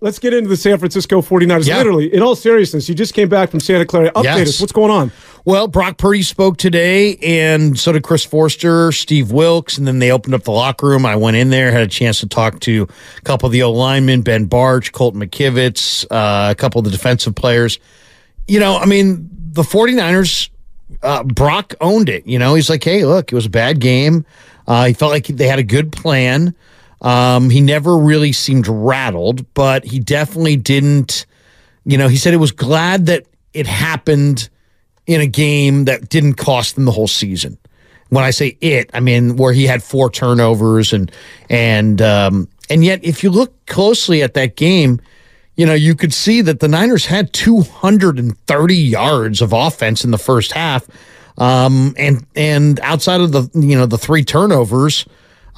Let's get into the San Francisco 49ers. Yeah. Literally, in all seriousness, you just came back from Santa Clara. Update Yes. us. What's going on? Well, Brock Purdy spoke today, and so did Chris Foerster, Steve Wilks, and then they opened up the locker room. I went in there, had a chance to talk to a couple of the O linemen, Ben Bartch, Colton McKivitz, uh, a couple of the defensive players. You know, I mean, the 49ers, uh, Brock owned it. You know, he's like, hey, look, it was a bad game. Uh, he felt like they had a good plan. Um, he never really seemed rattled, but he definitely didn't. You know, he said he was glad that it happened in a game that didn't cost them the whole season. When I say it, I mean where he had four turnovers and and um, and yet if you look closely at that game, you know you could see that the Niners had 230 yards of offense in the first half, um, and and outside of the you know the three turnovers.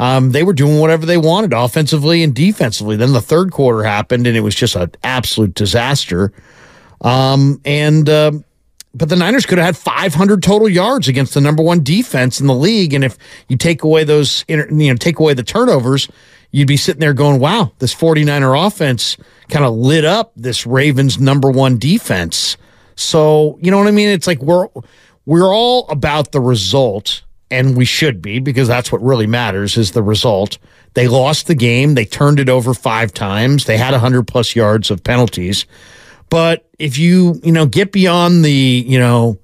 Um, they were doing whatever they wanted offensively and defensively. Then the third quarter happened, and it was just an absolute disaster. Um, and uh, but the Niners could have had 500 total yards against the number one defense in the league. And if you take away those, you know, take away the turnovers, you'd be sitting there going, "Wow, this 49er offense kind of lit up this Ravens number one defense." So you know what I mean? It's like we're we're all about the result, and we should be because that's what really matters is the result. They lost the game. They turned it over five times. They had 100 plus yards of penalties. But if you, you know, get beyond the, you know,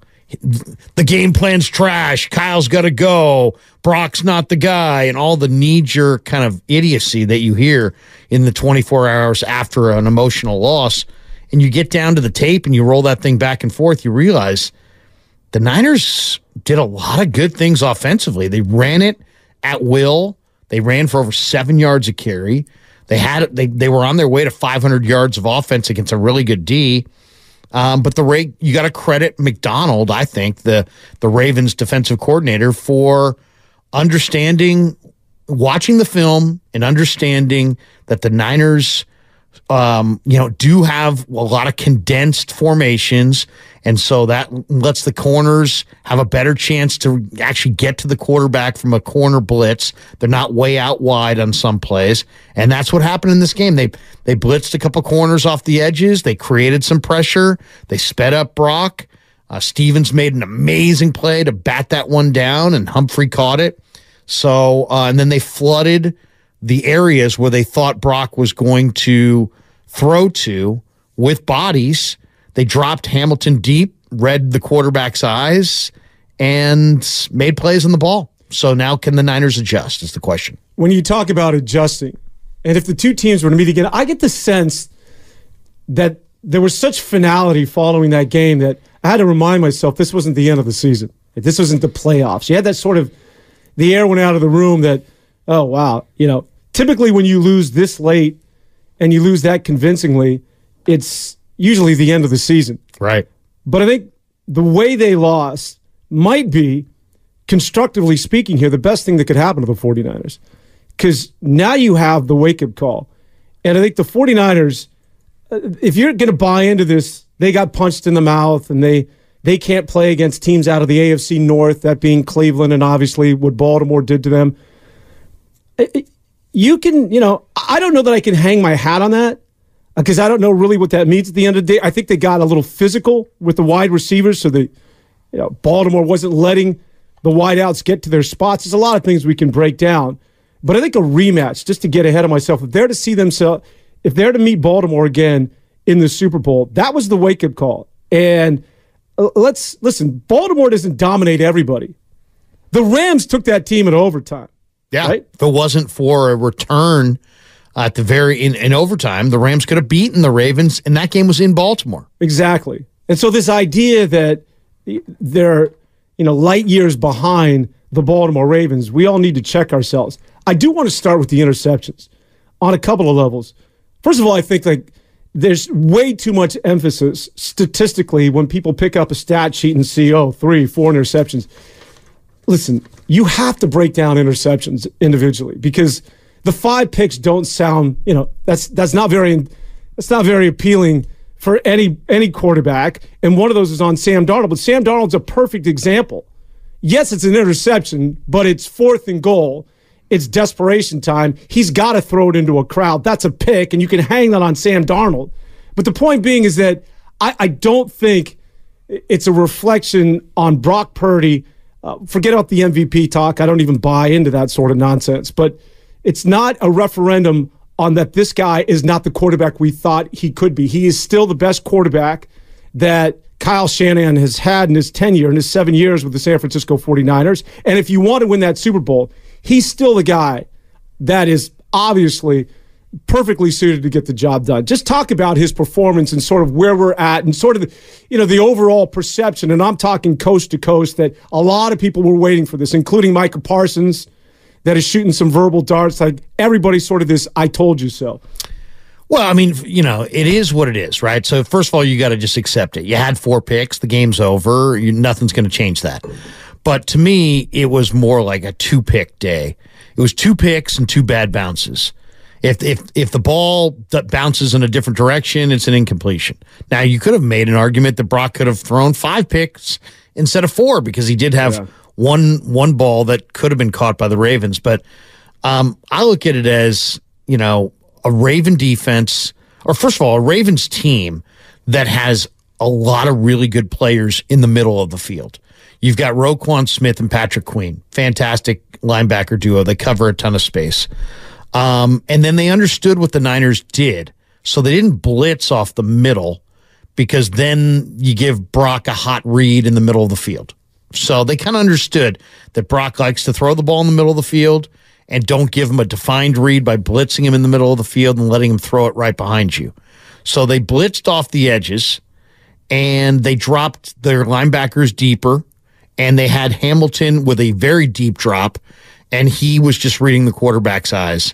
the game plan's trash, Kyle's got to go, Brock's not the guy, and all the knee jerk kind of idiocy that you hear in the 24 hours after an emotional loss, and you get down to the tape and you roll that thing back and forth, you realize the Niners did a lot of good things offensively. They ran it at will. They ran for over seven yards a carry. They had they they were on their way to 500 yards of offense against a really good D. Um, but the Ray, you got to credit Macdonald, I think the the Ravens defensive coordinator for understanding, watching the film, and understanding that the Niners, um, you know, do have a lot of condensed formations, and so that lets the corners have a better chance to actually get to the quarterback from a corner blitz. They're not way out wide on some plays, and that's what happened in this game. They they blitzed a couple corners off the edges. They created some pressure. They sped up Brock. Uh, Stephens made an amazing play to bat that one down, and Humphrey caught it. So, uh, and then they flooded the areas where they thought Brock was going to throw to with bodies. They dropped Hamilton deep, read the quarterback's eyes, and made plays on the ball. So now, can the Niners adjust? Is the question. When you talk about adjusting, and if the two teams were to meet again, I get the sense that there was such finality following that game that I had to remind myself this wasn't the end of the season. This wasn't the playoffs. You had that sort of the air went out of the room that, oh wow, you know, typically when you lose this late and you lose that convincingly, it's usually the end of the season. Right. But I think the way they lost might be, constructively speaking here, the best thing that could happen to the 49ers. Because now you have the wake up call. And I think the 49ers, uh, if you're going to buy into this, they got punched in the mouth and they, they can't play against teams out of the AFC North, that being Cleveland and obviously what Baltimore did to them. You can, you know, I don't know that I can hang my hat on that because I don't know really what that means at the end of the day. I think they got a little physical with the wide receivers, so the you know, Baltimore wasn't letting the wideouts get to their spots. There's a lot of things we can break down, but I think a rematch, just to get ahead of myself, if they're to see themselves, if they're to meet Baltimore again in the Super Bowl, that was the wake up call. And uh, let's listen, Baltimore doesn't dominate everybody. The Rams took that team in overtime. Yeah. Right? If it wasn't for a return at the very in, in overtime, the Rams could have beaten the Ravens, and that game was in Baltimore. Exactly. And so this idea that they're, you know, light years behind the Baltimore Ravens, we all need to check ourselves. I do want to start with the interceptions on a couple of levels. First of all, I think like there's way too much emphasis statistically when people pick up a stat sheet and see, oh, three, four interceptions. Listen, you have to break down interceptions individually because the five picks don't sound, you know, that's that's not very that's not very appealing for any any quarterback. And one of those is on Sam Darnold, but Sam Darnold's a perfect example. Yes, it's an interception, but it's fourth and goal. It's desperation time. He's got to throw it into a crowd. That's a pick, and you can hang that on Sam Darnold. But the point being is that I, I don't think it's a reflection on Brock Purdy. Uh, forget about the MVP talk. I don't even buy into that sort of nonsense. But it's not a referendum on that this guy is not the quarterback we thought he could be. He is still the best quarterback that Kyle Shanahan has had in his tenure, in his seven years with the San Francisco 49ers. And if you want to win that Super Bowl, he's still the guy that is obviously perfectly suited to get the job done. Just talk about his performance and sort of where we're at and sort of you know the overall perception and I'm talking coast to coast that a lot of people were waiting for this including Micah Parsons that is shooting some verbal darts. Like everybody's sort of this I told you so. Well, I mean, you know, it is what it is, right? So first of all, you got to just accept it. You had four picks, the game's over. You, nothing's going to change that. But to me, it was more like a two pick day. It was two picks and two bad bounces. If if if the ball that bounces in a different direction, it's an incompletion. Now you could have made an argument that Brock could have thrown five picks instead of four because he did have yeah one one ball that could have been caught by the Ravens. But um, I look at it as you know a Raven defense, or first of all, a Ravens team that has a lot of really good players in the middle of the field. You've got Roquan Smith and Patrick Queen, fantastic linebacker duo. They cover a ton of space. Um, and then they understood what the Niners did. So they didn't blitz off the middle because then you give Brock a hot read in the middle of the field. So they kind of understood that Brock likes to throw the ball in the middle of the field and don't give him a defined read by blitzing him in the middle of the field and letting him throw it right behind you. So they blitzed off the edges and they dropped their linebackers deeper and they had Hamilton with a very deep drop and he was just reading the quarterback's eyes.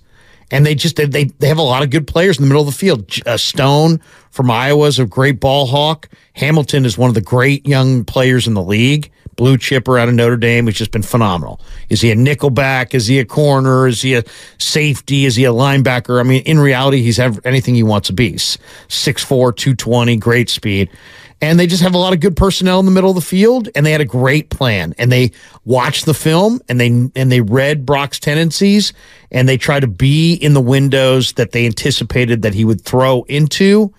And they just they they have a lot of good players in the middle of the field. Uh, Stone from Iowa is a great ball hawk. Hamilton is one of the great young players in the league blue chipper out of Notre Dame who's just been phenomenal. Is he a nickelback? Is he a corner? Is he a safety? Is he a linebacker? I mean, in reality, he's anything he wants to be. 6'4, 220, great speed. And they just have a lot of good personnel in the middle of the field, and they had a great plan. And they watched the film, and they and they read Brock's tendencies, and they tried to be in the windows that they anticipated that he would throw into.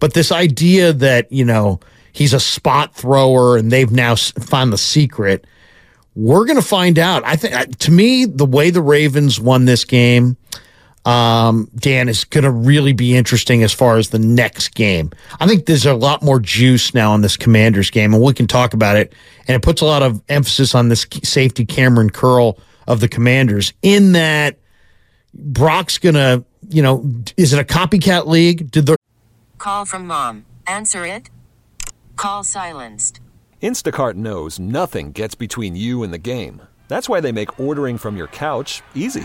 But this idea that you know he's a spot thrower and they've now found the secret. We're going to find out. I think to me, the way the Ravens won this game, um, Dan, is going to really be interesting as far as the next game. I think there's a lot more juice now in this Commanders game, and we can talk about it. And it puts a lot of emphasis on this safety Kamren Curl of the Commanders in that Brock's going to, you know, is it a copycat league? Did the call from mom answer it? Call silenced. Instacart knows nothing gets between you and the game. That's why they make ordering from your couch easy.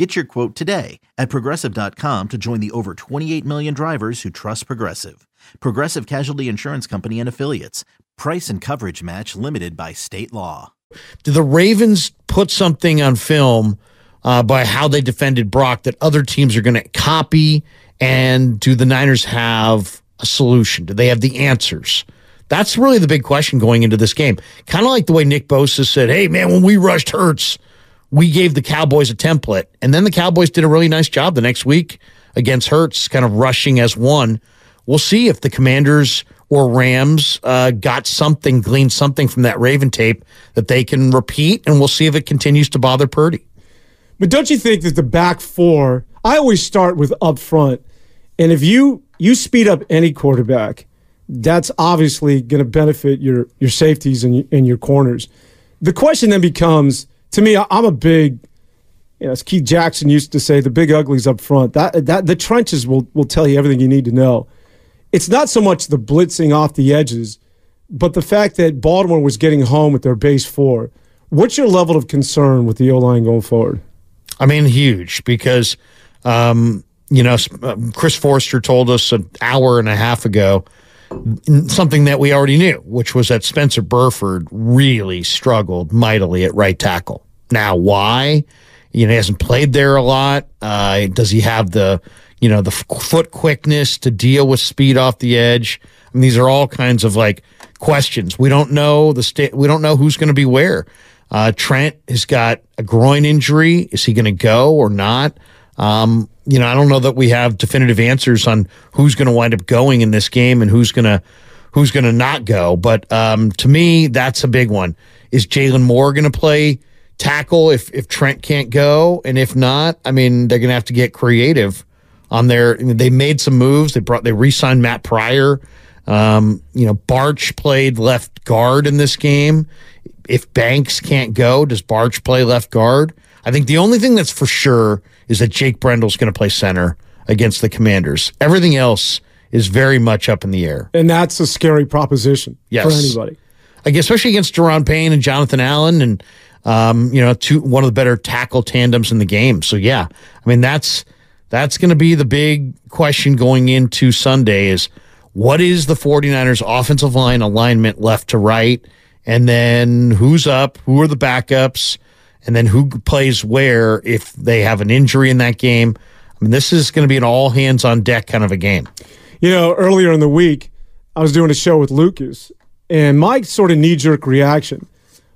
Get your quote today at progressive.com to join the over 28 million drivers who trust Progressive. Progressive Casualty Insurance Company and Affiliates. Price and coverage match limited by state law. Do the Ravens put something on film uh, by how they defended Brock that other teams are going to copy? And do the Niners have a solution? Do they have the answers? That's really the big question going into this game. Kind of like the way Nick Bosa said, hey, man, when we rushed Hurts, we gave the Cowboys a template. And then the Cowboys did a really nice job the next week against Hurts, kind of rushing as one. We'll see if the Commanders or Rams uh, got something, gleaned something from that Raven tape that they can repeat, and we'll see if it continues to bother Purdy. But don't you think that the back four, I always start with up front. And if you you speed up any quarterback, that's obviously going to benefit your your safeties and, and your corners. The question then becomes to me, I'm a big, you know, as Keith Jackson used to say, the big uglies up front. That that the trenches will will tell you everything you need to know. It's not so much the blitzing off the edges, but the fact that Baltimore was getting home with their base four. What's your level of concern with the O line going forward? I mean, huge because, um, you know, uh, Chris Foerster told us an hour and a half ago something that we already knew, which was that Spencer Burford really struggled mightily at right tackle. Now, why? You know, he hasn't played there a lot. Uh, does he have the, you know, the foot quickness to deal with speed off the edge? I mean, these are all kinds of like questions. We don't know the state. We don't know who's going to be where. Uh, Trent has got a groin injury. Is he going to go or not? Um, you know, I don't know that we have definitive answers on who's going to wind up going in this game and who's going to who's going to not go. But um, to me, that's a big one. Is Jaylon Moore going to play tackle if if Trent can't go? And if not, I mean, they're going to have to get creative on their. They made some moves. They brought they re-signed Matt Pryor. Um, you know, Bartch played left guard in this game. If Banks can't go, does Bartch play left guard? I think the only thing that's for sure is that Jake Brendel's going to play center against the Commanders. Everything else is very much up in the air. And that's a scary proposition yes. for anybody. I guess, especially against Daron Payne and Jonathan Allen and um, you know, two one of the better tackle tandems in the game. So yeah, I mean that's that's going to be the big question going into Sunday is what is the 49ers offensive line alignment left to right and then who's up, who are the backups? And then who plays where if they have an injury in that game. I mean, this is going to be an all hands on deck kind of a game. You know, earlier in the week, I was doing a show with Lucas, and my sort of knee jerk reaction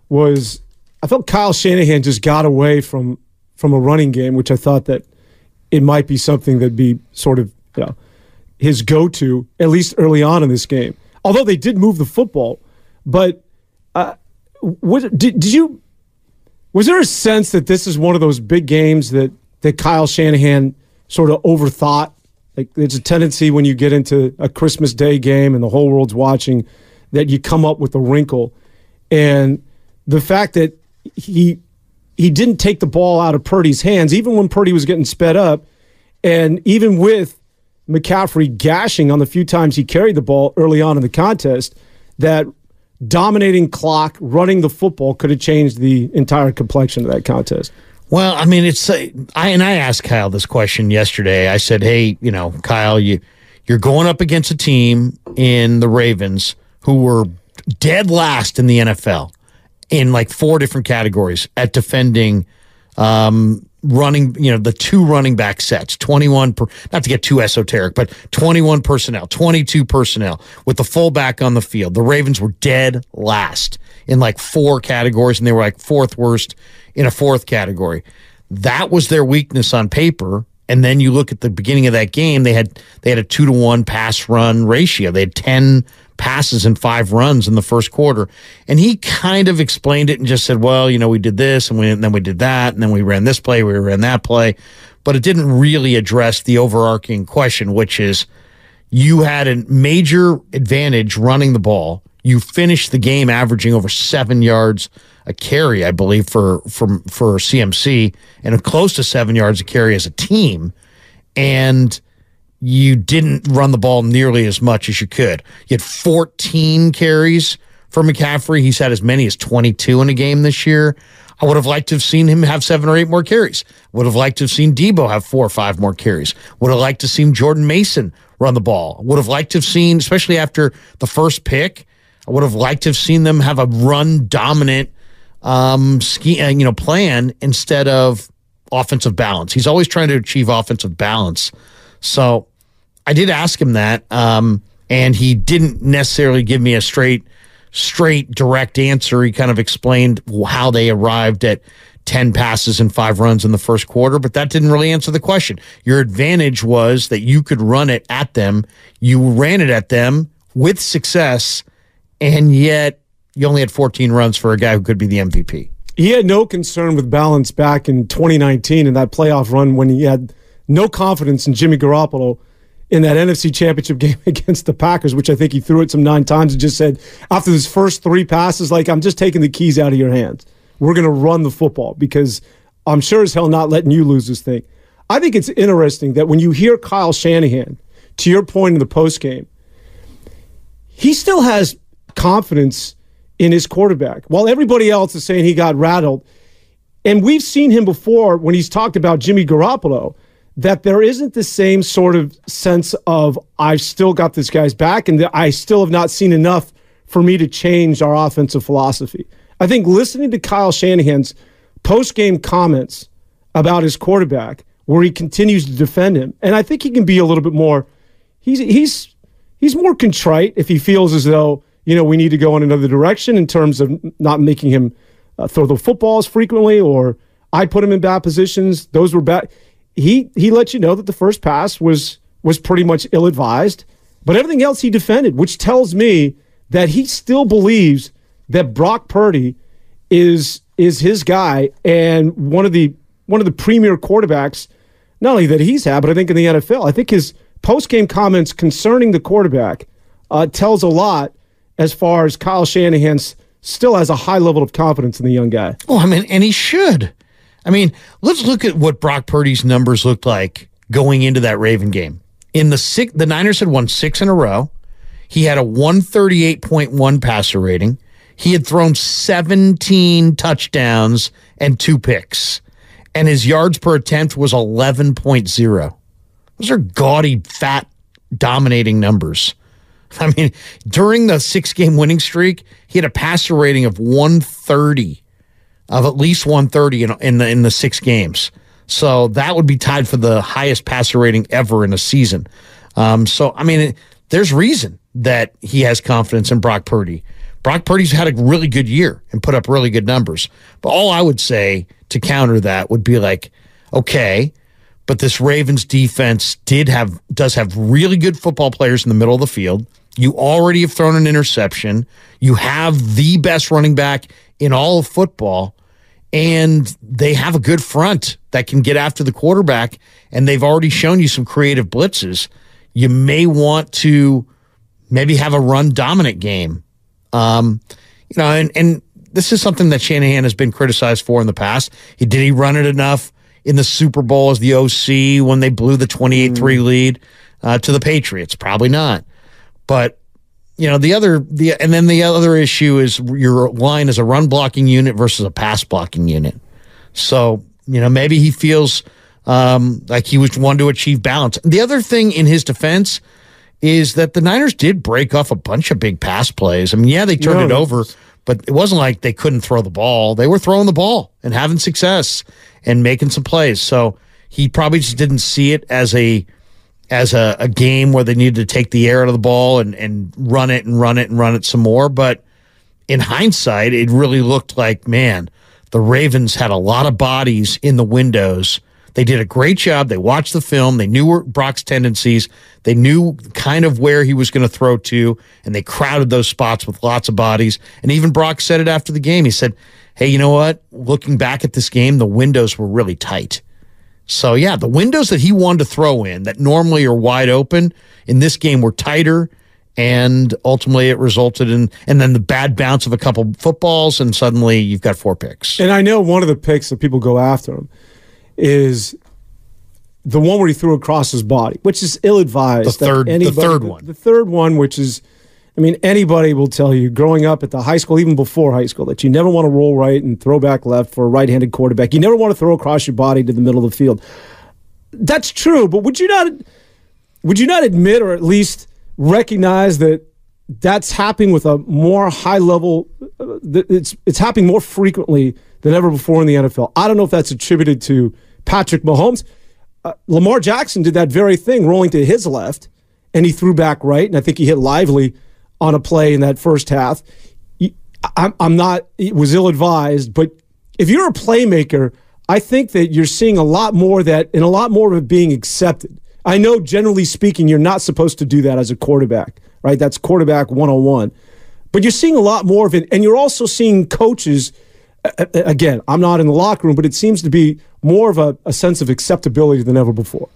was I felt Kyle Shanahan just got away from from a running game, which I thought that it might be something that'd be sort of you know, his go to at least early on in this game. Although they did move the football, but uh, what did, did you was there a sense that this is one of those big games that that Kyle Shanahan sort of overthought? Like there's a tendency when you get into a Christmas Day game and the whole world's watching that you come up with a wrinkle. And the fact that he he didn't take the ball out of Purdy's hands, even when Purdy was getting sped up, and even with McCaffrey gashing on the few times he carried the ball early on in the contest, that dominating clock, running the football could have changed the entire complexion of that contest. Well, I mean, it's uh, I and I asked Kyle this question yesterday. I said, "Hey, you know, Kyle, you you're going up against a team in the Ravens who were dead last in the NFL in like four different categories at defending um, running, you know, the two running back sets, 21 per, not to get too esoteric, but 21 personnel, 22 personnel with the fullback on the field. The Ravens were dead last in like four categories and they were like fourth worst in a fourth category. That was their weakness on paper. And then you look at the beginning of that game, they had they had a two to one pass run ratio. They had 10 passes and five runs in the first quarter. And he kind of explained it and just said, well, you know, we did this and, we, and then we did that and then we ran this play, we ran that play. But it didn't really address the overarching question, which is you had a major advantage running the ball. You finished the game averaging over seven yards a carry, I believe, for for for CMC, and close to seven yards a carry as a team. And you didn't run the ball nearly as much as you could. You had 14 carries for McCaffrey. He's had as many as 22 in a game this year. I would have liked to have seen him have seven or eight more carries. Would have liked to have seen Deebo have four or five more carries. Would have liked to have seen Jordan Mason run the ball. Would have liked to have seen, especially after the first pick, I would have liked to have seen them have a run dominant um, ski, uh, you know, plan instead of offensive balance. He's always trying to achieve offensive balance. So I did ask him that, um, and he didn't necessarily give me a straight, straight, direct answer. He kind of explained how they arrived at 10 passes and five runs in the first quarter, but that didn't really answer the question. Your advantage was that you could run it at them. You ran it at them with success, and yet you only had 14 runs for a guy who could be the MVP. He had no concern with balance back in 2019 in that playoff run when he had no confidence in Jimmy Garoppolo in that NFC Championship game against the Packers, which I think he threw it some nine times and just said after his first three passes, like I'm just taking the keys out of your hands. We're going to run the football because I'm sure as hell not letting you lose this thing. I think it's interesting that when you hear Kyle Shanahan, to your point in the post game, he still has confidence in his quarterback. While everybody else is saying he got rattled, and we've seen him before when he's talked about Jimmy Garoppolo, that there isn't the same sort of sense of I've still got this guy's back and I still have not seen enough for me to change our offensive philosophy. I think listening to Kyle Shanahan's post game comments about his quarterback, where he continues to defend him, and I think he can be a little bit more. He's he's he's more contrite if he feels as though you know we need to go in another direction in terms of not making him uh, throw the footballs frequently, or I put him in bad positions. Those were bad. He he let you know that the first pass was was pretty much ill advised, but everything else he defended, which tells me that he still believes that Brock Purdy is is his guy and one of the one of the premier quarterbacks, not only that he's had, but I think in the NFL. I think his post game comments concerning the quarterback uh, tells a lot as far as Kyle Shanahan still has a high level of confidence in the young guy. Well, I mean, and he should. I mean, let's look at what Brock Purdy's numbers looked like going into that Raven game. In the six, the Niners had won six in a row. He had a 138.1 passer rating. He had thrown 17 touchdowns and two picks, and his yards per attempt was 11.0. Those are gaudy, fat, dominating numbers. I mean, during the six game winning streak, he had a passer rating of 130, of at least 130 in, in, the, in the six games. So that would be tied for the highest passer rating ever in a season. Um, so, I mean, there's reason that he has confidence in Brock Purdy. Brock Purdy's had a really good year and put up really good numbers. But all I would say to counter that would be like, okay, but this Ravens defense did have does have really good football players in the middle of the field. You already have thrown an interception. You have the best running back in all of football, and they have a good front that can get after the quarterback. And they've already shown you some creative blitzes. You may want to maybe have a run dominant game. Um, you know, and, and this is something that Shanahan has been criticized for in the past. He did he run it enough in the Super Bowl as the OC when they blew the 28 3 lead uh, to the Patriots? Probably not. But you know the other the and then the other issue is your line is a run blocking unit versus a pass blocking unit. So you know maybe he feels um, like he was one to achieve balance. The other thing in his defense is that the Niners did break off a bunch of big pass plays. I mean, yeah, they turned no, it over, but it wasn't like they couldn't throw the ball. They were throwing the ball and having success and making some plays. So he probably just didn't see it as a as a, a game where they needed to take the air out of the ball and, and run it and run it and run it some more. But in hindsight, it really looked like, man, the Ravens had a lot of bodies in the windows. They did a great job. They watched the film. They knew Brock's tendencies. They knew kind of where he was going to throw to, and they crowded those spots with lots of bodies. And even Brock said it after the game. He said, Hey, you know what? Looking back at this game, the windows were really tight. So, yeah, the windows that he wanted to throw in that normally are wide open in this game were tighter. And ultimately, it resulted in, and then the bad bounce of a couple footballs, and suddenly you've got four picks. And I know one of the picks that people go after him is the one where he threw across his body, which is ill advised. The third, anybody, the third one. The, the, third one, which is I mean, anybody will tell you growing up at the high school, even before high school, that you never want to roll right and throw back left for a right handed quarterback. You never want to throw across your body to the middle of the field. That's true, but would you not would you not admit or at least recognize that that's happening with a more high level uh, it's it's happening more frequently than ever before in the NFL. I don't know if that's attributed to Patrick Mahomes. Uh, Lamar Jackson did that very thing, rolling to his left, and he threw back right, and I think he hit Likely on a play in that first half. I'm, not, it was ill advised, but if you're a playmaker, I think that you're seeing a lot more of that, and a lot more of it being accepted. I know, generally speaking, you're not supposed to do that as a quarterback, right? That's quarterback 101. But you're seeing a lot more of it, and you're also seeing coaches. Again, I'm not in the locker room, but it seems to be more of a, a sense of acceptability than ever before.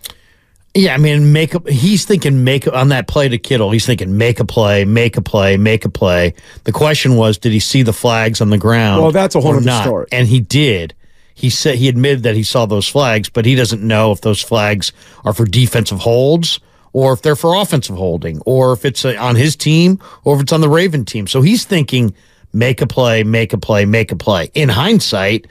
Yeah, I mean, make a, he's thinking make on that play to Kittle. He's thinking make a play, make a play, make a play. The question was, did he see the flags on the ground? Well, that's a whole other story. And he did. He said he admitted that he saw those flags, but he doesn't know if those flags are for defensive holds or if they're for offensive holding or if it's uh, on his team or if it's on the Raven team. So he's thinking make a play, make a play, make a play. In hindsight,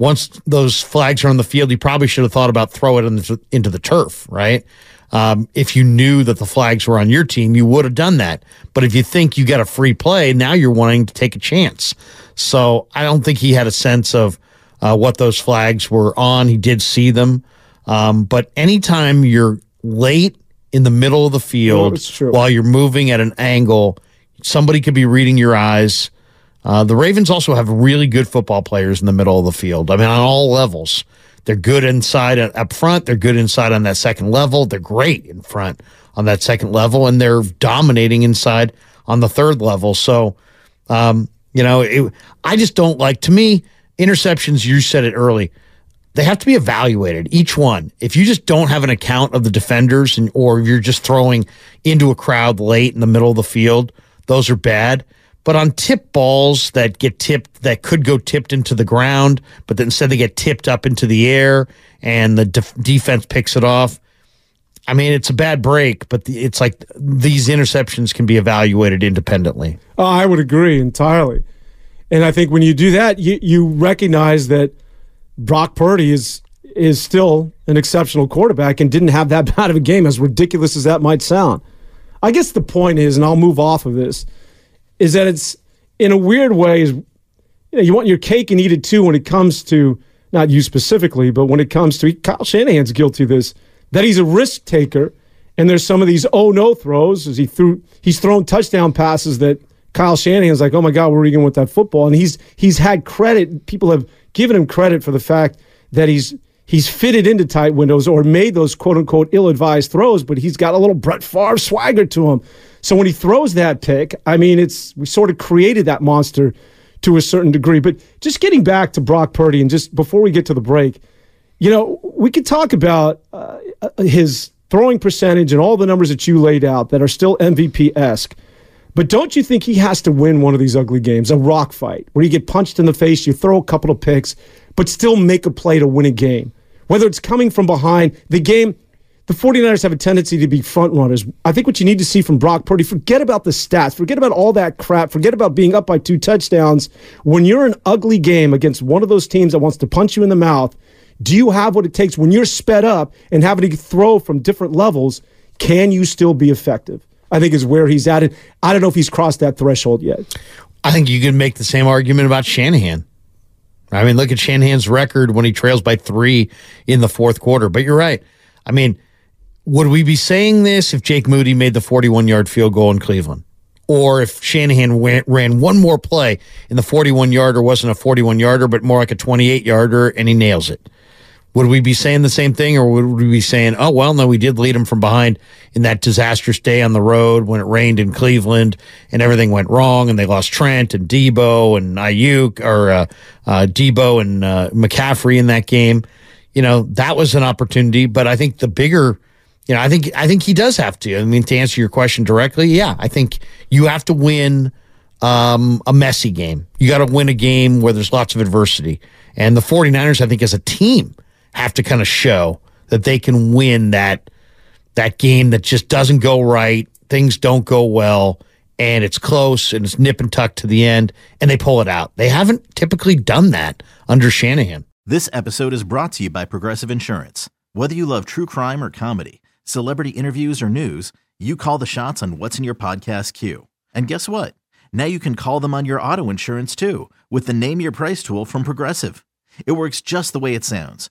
once those flags are on the field, you probably should have thought about throw it the, into the turf, right? Um, if you knew that the flags were on your team, you would have done that. But if you think you got a free play, now you're wanting to take a chance. So I don't think he had a sense of uh, what those flags were on. He did see them. Um, but anytime you're late in the middle of the field while you're moving at an angle, somebody could be reading your eyes uh, the Ravens also have really good football players in the middle of the field. I mean, on all levels. They're good inside up front. They're good inside on that second level. They're great in front on that second level, and they're dominating inside on the third level. So, um, you know, it, I just don't like, to me, interceptions, you said it early, they have to be evaluated, each one. If you just don't have an account of the defenders and, or you're just throwing into a crowd late in the middle of the field, those are bad. But on tip balls that get tipped, that could go tipped into the ground, but then instead they get tipped up into the air and the def- defense picks it off. I mean, it's a bad break, but the, it's like these interceptions can be evaluated independently. Oh, I would agree entirely. And I think when you do that, you, you recognize that Brock Purdy is is still an exceptional quarterback and didn't have that bad of a game, as ridiculous as that might sound. I guess the point is, and I'll move off of this is that it's in a weird way is you, know, you want your cake and eat it too when it comes to not you specifically, but when it comes to Kyle Shanahan's guilty of this that he's a risk taker. And there's some of these oh no throws as he threw he's thrown touchdown passes that Kyle Shanahan's like, oh my God, where are you going with that football? And he's he's had credit. People have given him credit for the fact that he's he's fitted into tight windows or made those quote unquote ill advised throws, but he's got a little Brett Favre swagger to him. So when he throws that pick, I mean, it's we sort of created that monster to a certain degree. But just getting back to Brock Purdy, and just before we get to the break, you know, we could talk about uh, his throwing percentage and all the numbers that you laid out that are still MVP esque. But don't you think he has to win one of these ugly games, a rock fight, where you get punched in the face, you throw a couple of picks, but still make a play to win a game? Whether it's coming from behind, the game the 49ers have a tendency to be front runners. I think what you need to see from Brock Purdy, forget about the stats, forget about all that crap, forget about being up by two touchdowns. When you're an ugly game against one of those teams that wants to punch you in the mouth, do you have what it takes when you're sped up and having to throw from different levels? Can you still be effective? I think is where he's at. It. I don't know if he's crossed that threshold yet. I think you can make the same argument about Shanahan. I mean, look at Shanahan's record when he trails by three in the fourth quarter. But you're right. I mean, would we be saying this if Jake Moody made the 41 yard field goal in Cleveland? Or if Shanahan went, ran one more play in the 41 yarder, wasn't a 41 yarder, but more like a 28 yarder, and he nails it? Would we be saying the same thing, or would we be saying, oh, well, no, we did lead them from behind in that disastrous day on the road when it rained in Cleveland and everything went wrong and they lost Trent and Deebo and Aiyuk or uh, uh, Deebo and uh, McCaffrey in that game? You know, that was an opportunity, but I think the bigger you know, I think I think he does have to. I mean, to answer your question directly, yeah, I think you have to win um, a messy game. You got to win a game where there's lots of adversity. And the 49ers, I think, as a team, have to kind of show that they can win that that game that just doesn't go right, things don't go well, and it's close and it's nip and tuck to the end and they pull it out. They haven't typically done that under Shanahan. This episode is brought to you by Progressive Insurance. Whether you love true crime or comedy, celebrity interviews or news, you call the shots on what's in your podcast queue. And guess what? Now you can call them on your auto insurance too with the Name Your Price tool from Progressive. It works just the way it sounds.